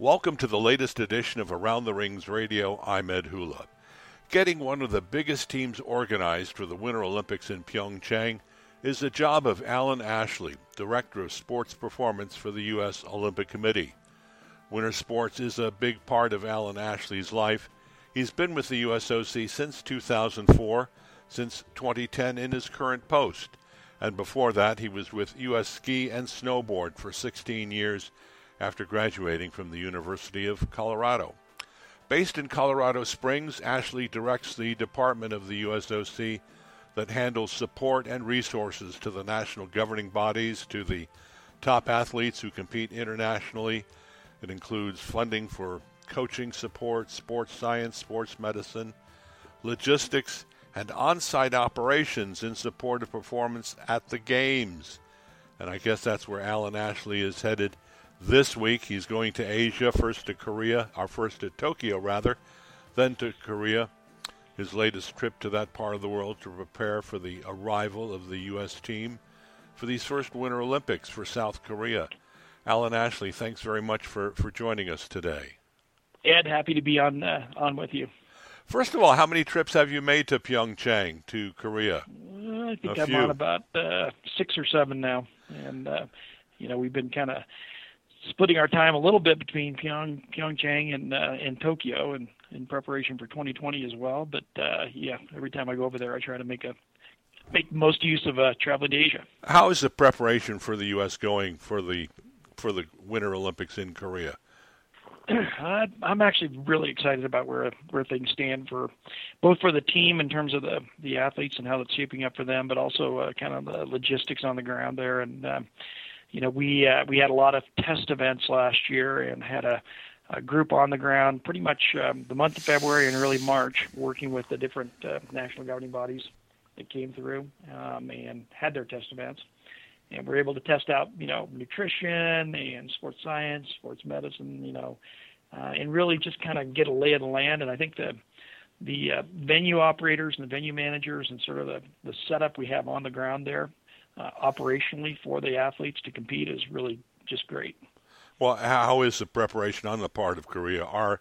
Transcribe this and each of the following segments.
Welcome to the latest edition of Around the Rings Radio. I'm Ed Hula. Getting one of the biggest teams organized for the Winter Olympics in Pyeongchang is the job of Alan Ashley, Director of Sports Performance for the U.S. Olympic Committee. Winter sports is a big part of Alan Ashley's life. He's been with the USOC since 2004, since 2010 in his current post. And before that, he was with U.S. Ski and Snowboard for 16 years after graduating from the University of Colorado. Based in Colorado Springs, Ashley directs the department of the USOC that handles support and resources to the national governing bodies, to the top athletes who compete internationally. It includes funding for coaching support, sports science, sports medicine, logistics, and on site operations in support of performance at the Games. And I guess that's where Alan Ashley is headed this week. He's going to Asia, first to Korea, or first to Tokyo rather, then to Korea. His latest trip to that part of the world to prepare for the arrival of the U.S. team for these first Winter Olympics for South Korea. Alan Ashley, thanks very much for, for joining us today. Ed, happy to be on uh, on with you. First of all, how many trips have you made to Pyeongchang, to Korea? Uh, I think i I'm on about uh, six or seven now, and uh, you know we've been kind of splitting our time a little bit between Pyong, Pyeongchang and uh, and Tokyo, and in preparation for 2020 as well. But uh, yeah, every time I go over there, I try to make a make most use of uh, traveling to Asia. How is the preparation for the U.S. going for the for the Winter Olympics in Korea? I, I'm actually really excited about where where things stand for both for the team in terms of the the athletes and how it's shaping up for them, but also uh, kind of the logistics on the ground there. And uh, you know, we uh, we had a lot of test events last year and had a, a group on the ground pretty much um, the month of February and early March, working with the different uh, national governing bodies that came through um, and had their test events. And we're able to test out, you know, nutrition and sports science, sports medicine, you know, uh, and really just kind of get a lay of the land. And I think the the uh, venue operators and the venue managers and sort of the, the setup we have on the ground there uh, operationally for the athletes to compete is really just great. Well, how is the preparation on the part of Korea? Are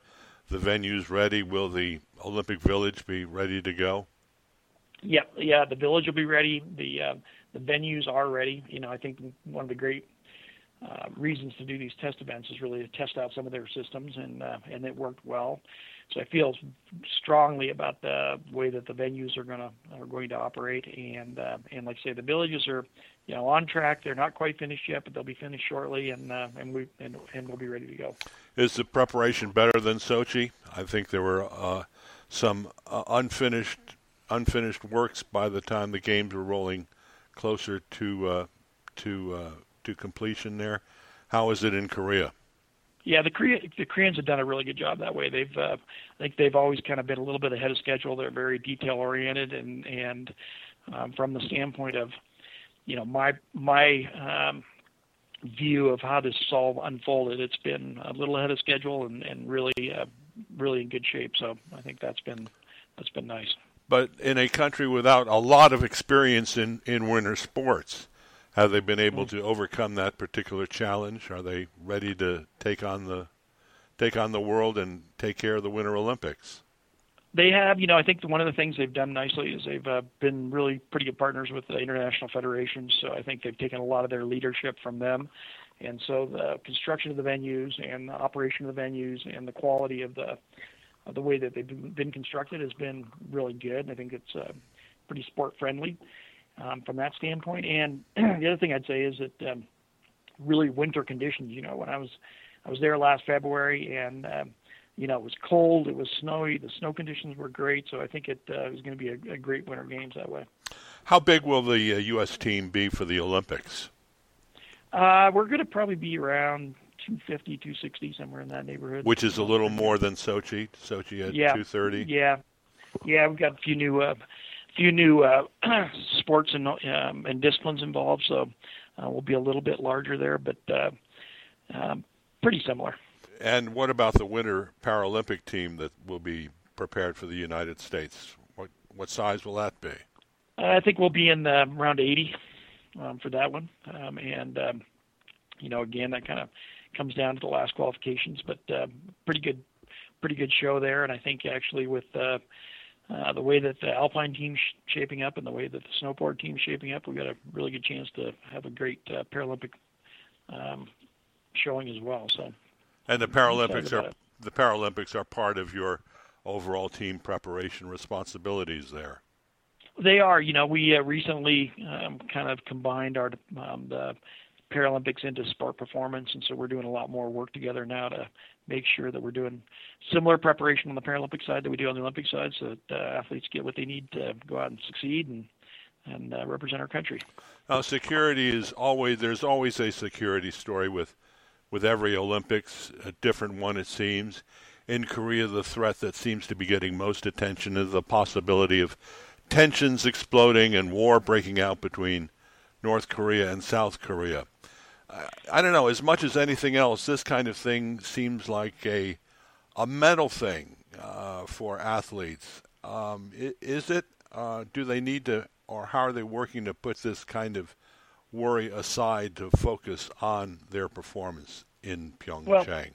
the venues ready? Will the Olympic Village be ready to go? Yeah, yeah, the village will be ready. The uh, the venues are ready. You know, I think one of the great uh, reasons to do these test events is really to test out some of their systems, and uh, and it worked well. So I feel strongly about the way that the venues are going to are going to operate, and uh, and like I say, the villages are you know on track. They're not quite finished yet, but they'll be finished shortly, and uh, and we and, and we'll be ready to go. Is the preparation better than Sochi? I think there were uh, some uh, unfinished unfinished works by the time the games were rolling closer to uh, to uh, to completion there. How is it in Korea? Yeah, the Korea, the Koreans have done a really good job that way. They've, uh, I think they've always kind of been a little bit ahead of schedule. They're very detail oriented, and and um, from the standpoint of, you know, my my um, view of how this all unfolded, it's been a little ahead of schedule and and really uh, really in good shape. So I think that's been that's been nice. But in a country without a lot of experience in in winter sports, have they been able to overcome that particular challenge? Are they ready to take on the take on the world and take care of the Winter Olympics? They have, you know, I think one of the things they've done nicely is they've uh, been really pretty good partners with the international federations. So I think they've taken a lot of their leadership from them, and so the construction of the venues and the operation of the venues and the quality of the of the way that they've been constructed has been really good. And I think it's uh, pretty sport friendly um, from that standpoint. And the other thing I'd say is that um, really winter conditions. You know, when I was I was there last February, and um, you know it was cold, it was snowy, the snow conditions were great. So I think it uh, was going to be a, a, great winter games that way. How big will the uh, U.S. team be for the Olympics? Uh, we're going to probably be around 250, 260, somewhere in that neighborhood. Which is a little more than Sochi. Sochi at yeah, 230. Yeah, yeah, we've got a few new uh, few new uh, sports and um, and disciplines involved, so uh, we'll be a little bit larger there, but uh, um, pretty similar. And what about the Winter Paralympic team that will be prepared for the United States? What what size will that be? I think we'll be in the, round 80 um, for that one, um, and um, you know, again, that kind of comes down to the last qualifications. But uh, pretty good, pretty good show there. And I think actually with uh, uh, the way that the Alpine team's shaping up and the way that the snowboard team's shaping up, we've got a really good chance to have a great uh, Paralympic um, showing as well. So. And the Paralympics are the Paralympics are part of your overall team preparation responsibilities there. They are. You know, we uh, recently um, kind of combined our um, the Paralympics into sport performance, and so we're doing a lot more work together now to make sure that we're doing similar preparation on the Paralympic side that we do on the Olympic side, so that uh, athletes get what they need to go out and succeed and and uh, represent our country. Now, security is always there's always a security story with with every Olympics, a different one it seems. In Korea, the threat that seems to be getting most attention is the possibility of tensions exploding and war breaking out between North Korea and South Korea. I don't know. As much as anything else, this kind of thing seems like a a mental thing uh, for athletes. Um, is it? Uh, do they need to, or how are they working to put this kind of worry aside to focus on their performance in Pyeongchang? Well,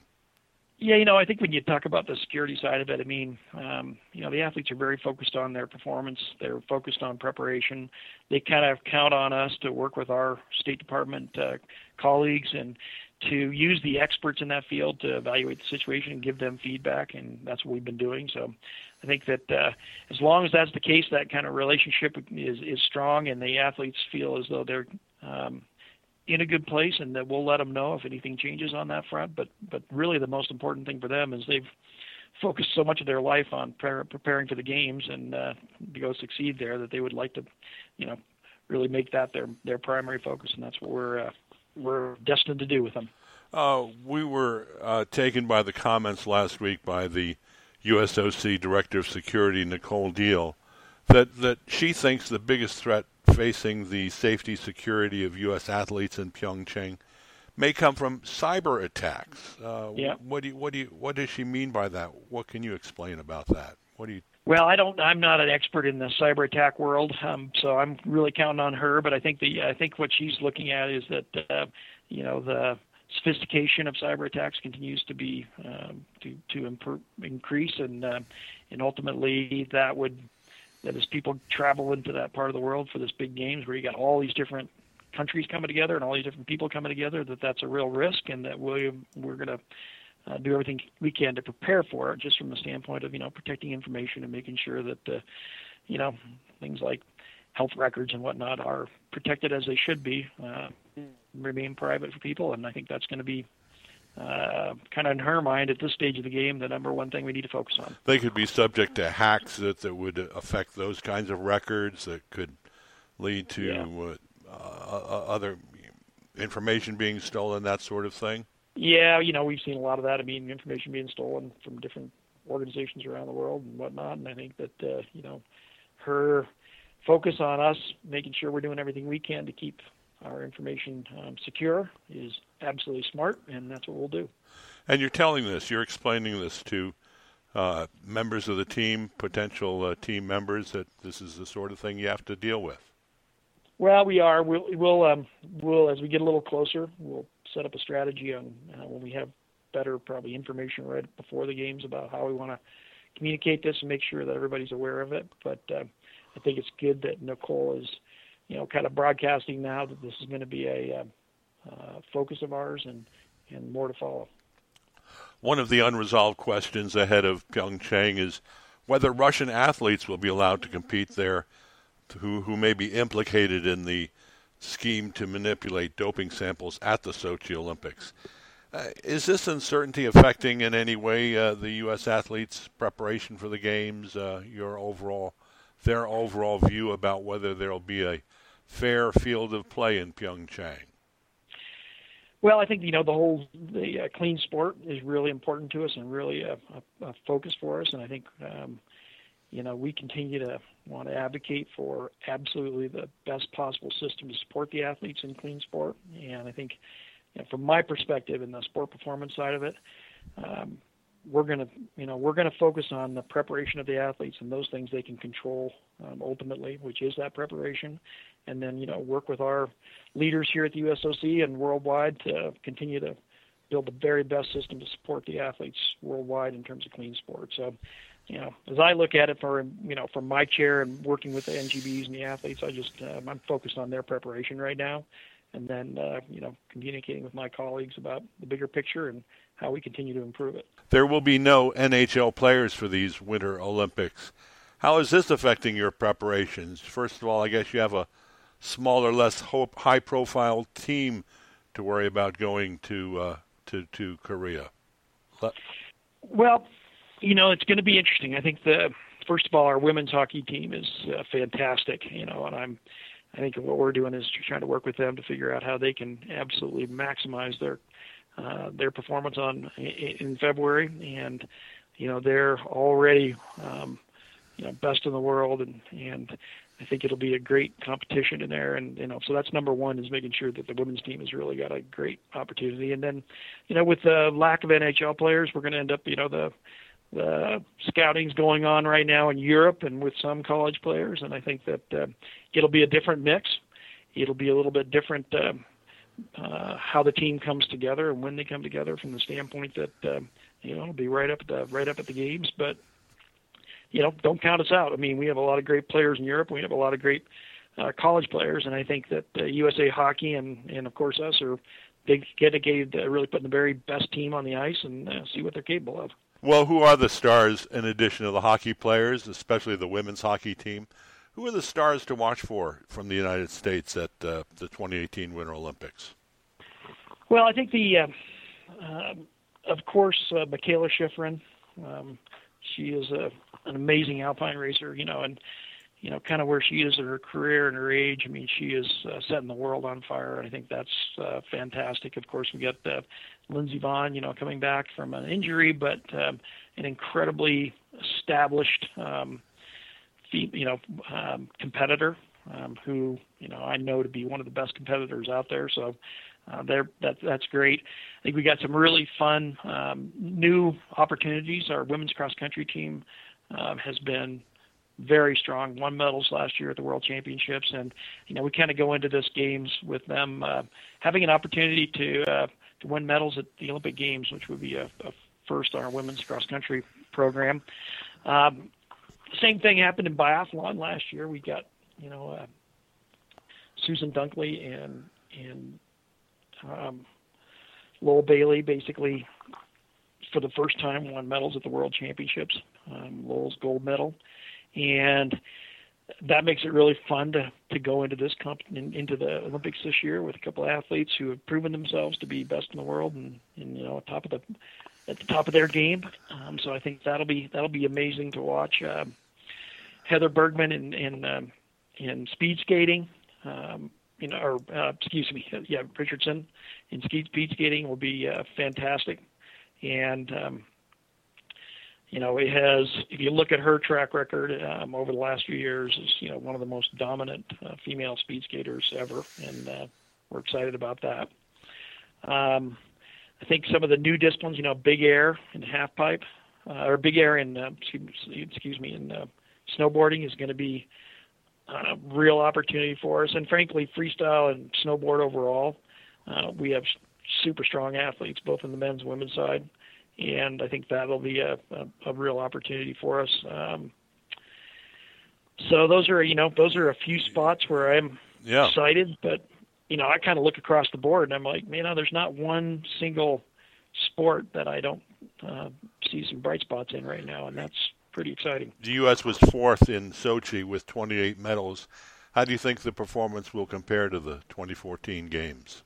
yeah, you know, I think when you talk about the security side of it, I mean, um, you know, the athletes are very focused on their performance. They're focused on preparation. They kind of count on us to work with our State Department uh, colleagues and to use the experts in that field to evaluate the situation and give them feedback, and that's what we've been doing. So, I think that uh, as long as that's the case, that kind of relationship is is strong, and the athletes feel as though they're um, in a good place, and that we'll let them know if anything changes on that front. But but really, the most important thing for them is they've focused so much of their life on pre- preparing for the games and uh, to go succeed there that they would like to, you know, really make that their their primary focus, and that's what we're uh, we're destined to do with them. Uh, we were uh, taken by the comments last week by the USOC Director of Security, Nicole Deal, that, that she thinks the biggest threat facing the safety security of U.S. athletes in Pyeongchang may come from cyber attacks. Uh, yeah. What do you, what do you, what does she mean by that? What can you explain about that? What do you? Well, I don't. I'm not an expert in the cyber attack world, um, so I'm really counting on her. But I think the I think what she's looking at is that uh, you know the sophistication of cyber attacks continues to be um, to to improve, increase, and uh, and ultimately that would that as people travel into that part of the world for this big games where you got all these different countries coming together and all these different people coming together, that that's a real risk, and that we we're going to uh, do everything we can to prepare for it, just from the standpoint of you know protecting information and making sure that uh, you know things like health records and whatnot are protected as they should be, uh, remain private for people, and I think that's going to be uh, kind of in her mind at this stage of the game the number one thing we need to focus on. They could be subject to hacks that, that would affect those kinds of records that could lead to yeah. uh, uh, other information being stolen, that sort of thing. Yeah, you know we've seen a lot of that. I mean, information being stolen from different organizations around the world and whatnot. And I think that uh, you know her focus on us making sure we're doing everything we can to keep our information um, secure is absolutely smart, and that's what we'll do. And you're telling this, you're explaining this to uh, members of the team, potential uh, team members, that this is the sort of thing you have to deal with. Well, we are. We'll, we'll, um, we'll as we get a little closer, we'll set up a strategy on uh, when we have better, probably information right before the games about how we want to communicate this and make sure that everybody's aware of it. But uh, I think it's good that Nicole is you know, kind of broadcasting now that this is going to be a uh, uh, focus of ours and, and more to follow. One of the unresolved questions ahead of Pyeongchang is whether Russian athletes will be allowed to compete there who, who may be implicated in the scheme to manipulate doping samples at the Sochi Olympics. Uh, is this uncertainty affecting in any way uh, the U.S. athletes' preparation for the games, uh, your overall, their overall view about whether there will be a fair field of play in Pyeongchang? Well, I think you know the whole the uh, clean sport is really important to us and really a, a, a focus for us. And I think um, you know we continue to want to advocate for absolutely the best possible system to support the athletes in clean sport. And I think you know, from my perspective in the sport performance side of it, um, we're going to you know we're going to focus on the preparation of the athletes and those things they can control um, ultimately, which is that preparation, and then you know work with our leaders here at the USOC and worldwide to continue to build the very best system to support the athletes worldwide in terms of clean sports. So, you know, as I look at it for you know from my chair and working with the NGBs and the athletes, I just uh, I'm focused on their preparation right now, and then uh, you know communicating with my colleagues about the bigger picture and how we continue to improve it. There will be no NHL players for these Winter Olympics. How is this affecting your preparations? First of all, I guess you have a smaller, less high-profile team to worry about going to uh, to to Korea. Well, you know, it's going to be interesting. I think the first of all, our women's hockey team is uh, fantastic. You know, and I'm I think what we're doing is trying to work with them to figure out how they can absolutely maximize their uh, their performance on in February, and you know they're already um, you know best in the world, and and I think it'll be a great competition in there, and you know, so that's number one is making sure that the women's team has really got a great opportunity. And then, you know, with the lack of NHL players, we're going to end up, you know, the the scouting's going on right now in Europe and with some college players, and I think that uh, it'll be a different mix. It'll be a little bit different uh, uh, how the team comes together and when they come together from the standpoint that uh, you know it'll be right up at the right up at the games, but you know, don't count us out. I mean, we have a lot of great players in Europe. We have a lot of great uh, college players, and I think that uh, USA Hockey and and of course us are big dedicated to really putting the very best team on the ice and uh, see what they're capable of. Well, who are the stars in addition to the hockey players, especially the women's hockey team? Who are the stars to watch for from the United States at uh, the 2018 Winter Olympics? Well, I think the, uh, uh, of course, uh, Mikaela Shiffrin. Um, she is a an amazing alpine racer, you know, and you know, kind of where she is in her career and her age. I mean, she is uh, setting the world on fire. I think that's uh, fantastic. Of course, we got uh, Lindsey Vonn, you know, coming back from an injury, but um, an incredibly established, um, you know, um, competitor um, who, you know, I know to be one of the best competitors out there. So uh, there, that, that's great. I think we got some really fun um, new opportunities. Our women's cross country team um, has been very strong. Won medals last year at the World Championships, and you know we kind of go into this games with them uh, having an opportunity to uh, to win medals at the Olympic Games, which would be a, a first on our women's cross country program. Um, same thing happened in biathlon last year. We got you know uh, Susan Dunklee and and um, Lowell Bailey basically for the first time won medals at the World Championships. Um, Lowell's gold medal, and that makes it really fun to to go into this comp in, into the Olympics this year with a couple of athletes who have proven themselves to be best in the world and, and you know top of the at the top of their game. Um, so I think that'll be that'll be amazing to watch. Uh, Heather Bergsma in in, um, in speed skating, um, you know, or uh, excuse me, yeah, Richardson in speed speed skating will be uh, fantastic and um, you know it has. If you look at her track record um, over the last few years, is you know one of the most dominant uh, female speed skaters ever, and uh, we're excited about that. Um, I think some of the new disciplines, you know, big air and half pipe, uh, or big air and uh, excuse me, in uh, snowboarding is going to be a real opportunity for us. And frankly, freestyle and snowboard overall, uh, we have super strong athletes, both in the men's and women's side, and I think that'll be a, a, a real opportunity for us. Um, so those are you know those are a few spots where I'm yeah. excited, but you know I kind of look across the board and I'm like, man, there's not one single sport that I don't uh, see some bright spots in right now, and that's pretty exciting. The U.S. was fourth in Sochi with 28 medals. How do you think the performance will compare to the 2014 games?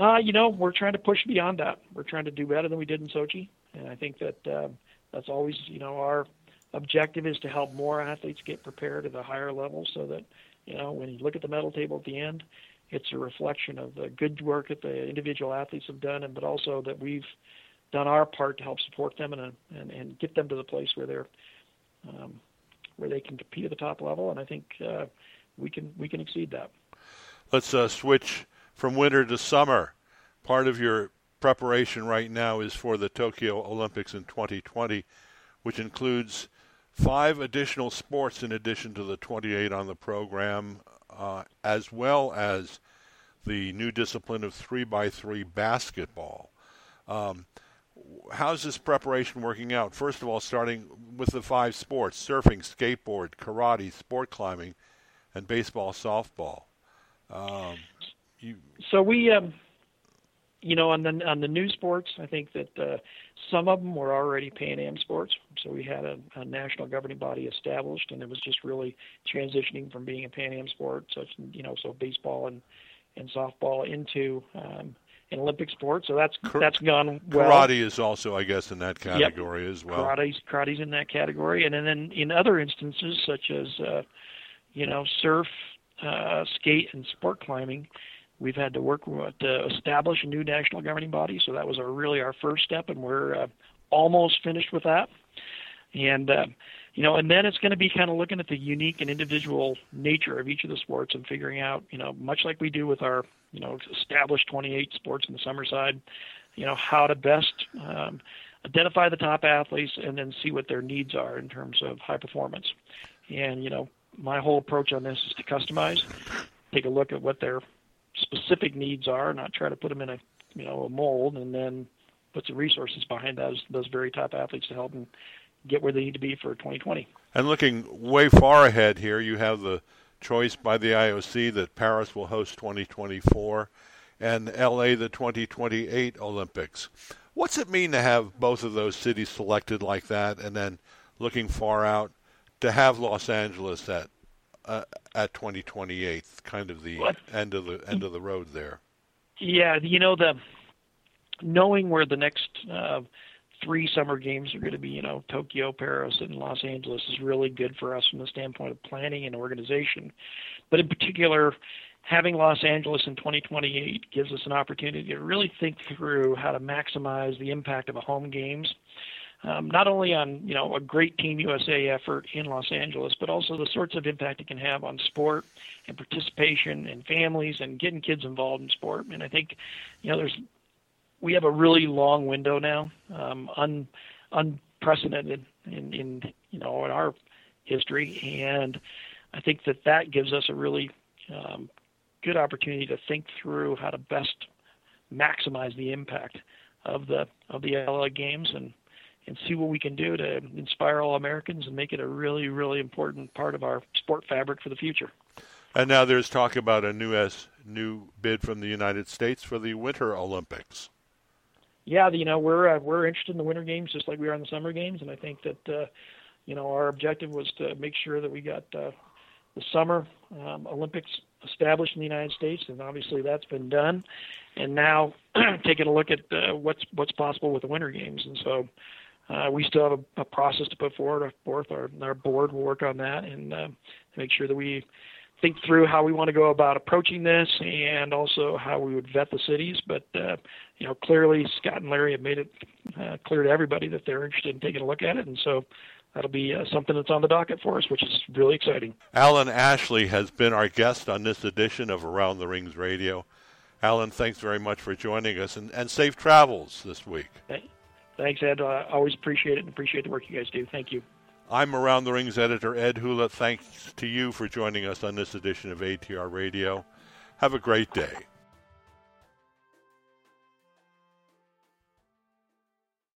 Uh, you know, we're trying to push beyond that. We're trying to do better than we did in Sochi, and I think that uh, that's always, you know, our objective is to help more athletes get prepared at a higher level, so that, you know, when you look at the medal table at the end, it's a reflection of the good work that the individual athletes have done, and but also that we've done our part to help support them and and, and get them to the place where they're um, where they can compete at the top level. And I think uh, we can we can exceed that. Let's uh, switch from winter to summer. Part of your preparation right now is for the Tokyo Olympics in 2020, which includes five additional sports in addition to the 28 on the program, uh, as well as the new discipline of three by three basketball. Um, how's this preparation working out? First of all, starting with the five sports surfing, skateboard, karate, sport climbing, and baseball, softball. Um, you... So we, um, you know, on the on the new sports, I think that uh, some of them were already Pan Am sports. So we had a, a national governing body established, and it was just really transitioning from being a Pan Am sport, such you know, so baseball and and softball into um, an Olympic sport. So that's that's gone well. Karate is also, I guess, in that category yep. as well. Karate's karate's in that category, and then in other instances such as uh, you know surf, uh, skate, and sport climbing, we've had to work to establish a new national governing body. So that was our really our first step, and we're uh, almost finished with that. And uh, you know, and then it's going to be kind of looking at the unique and individual nature of each of the sports and figuring out, you know, much like we do with our, you know, established 28 sports in the summer side, you know, how to best um, identify the top athletes and then see what their needs are in terms of high performance. And you know, my whole approach on this is to customize, take a look at what their specific needs are, not try to put them in a, you know, a mold, and then put some resources behind those those very top athletes to help them get where they need to be for 2020. And looking way far ahead here, you have the choice by the IOC that Paris will host 2024 and LA the 2028 Olympics. What's it mean to have both of those cities selected like that and then looking far out to have Los Angeles at uh, at 2028 kind of the what? end of the end of the road there? Yeah, you know the knowing where the next uh, three summer games are going to be, you know, Tokyo, Paris, and Los Angeles is really good for us from the standpoint of planning and organization. But in particular, having Los Angeles in 2028 gives us an opportunity to really think through how to maximize the impact of a home games. Um, not only on you know a great Team USA effort in Los Angeles, but also the sorts of impact it can have on sport and participation and families and getting kids involved in sport. And I think you know there's we have a really long window now, um, un, unprecedented in, in you know in our history, and I think that that gives us a really um, good opportunity to think through how to best maximize the impact of the of the LA Games and and see what we can do to inspire all Americans and make it a really really important part of our sport fabric for the future. And now there's talk about a new S, new bid from the United States for the Winter Olympics yeah, you know, we're uh, we're interested in the winter games just like we are in the summer games, and I think that uh, you know our objective was to make sure that we got uh, the summer um, Olympics established in the United States, and obviously that's been done. And now taking a look at uh, what's what's possible with the winter games, and so. Uh, we still have a, a process to put forward. Our, our board will work on that and uh, make sure that we think through how we want to go about approaching this and also how we would vet the cities. But, uh, you know, clearly Scott and Larry have made it uh, clear to everybody that they're interested in taking a look at it. And so that'll be uh, something that's on the docket for us, which is really exciting. Alan Ashley has been our guest on this edition of Around the Rings Radio. Alan, thanks very much for joining us and, and safe travels this week. Thanks, Ed. I always appreciate it and appreciate the work you guys do. Thank you. I'm Around the Rings editor Ed Hula. Thanks to you for joining us on this edition of ATR Radio. Have a great day.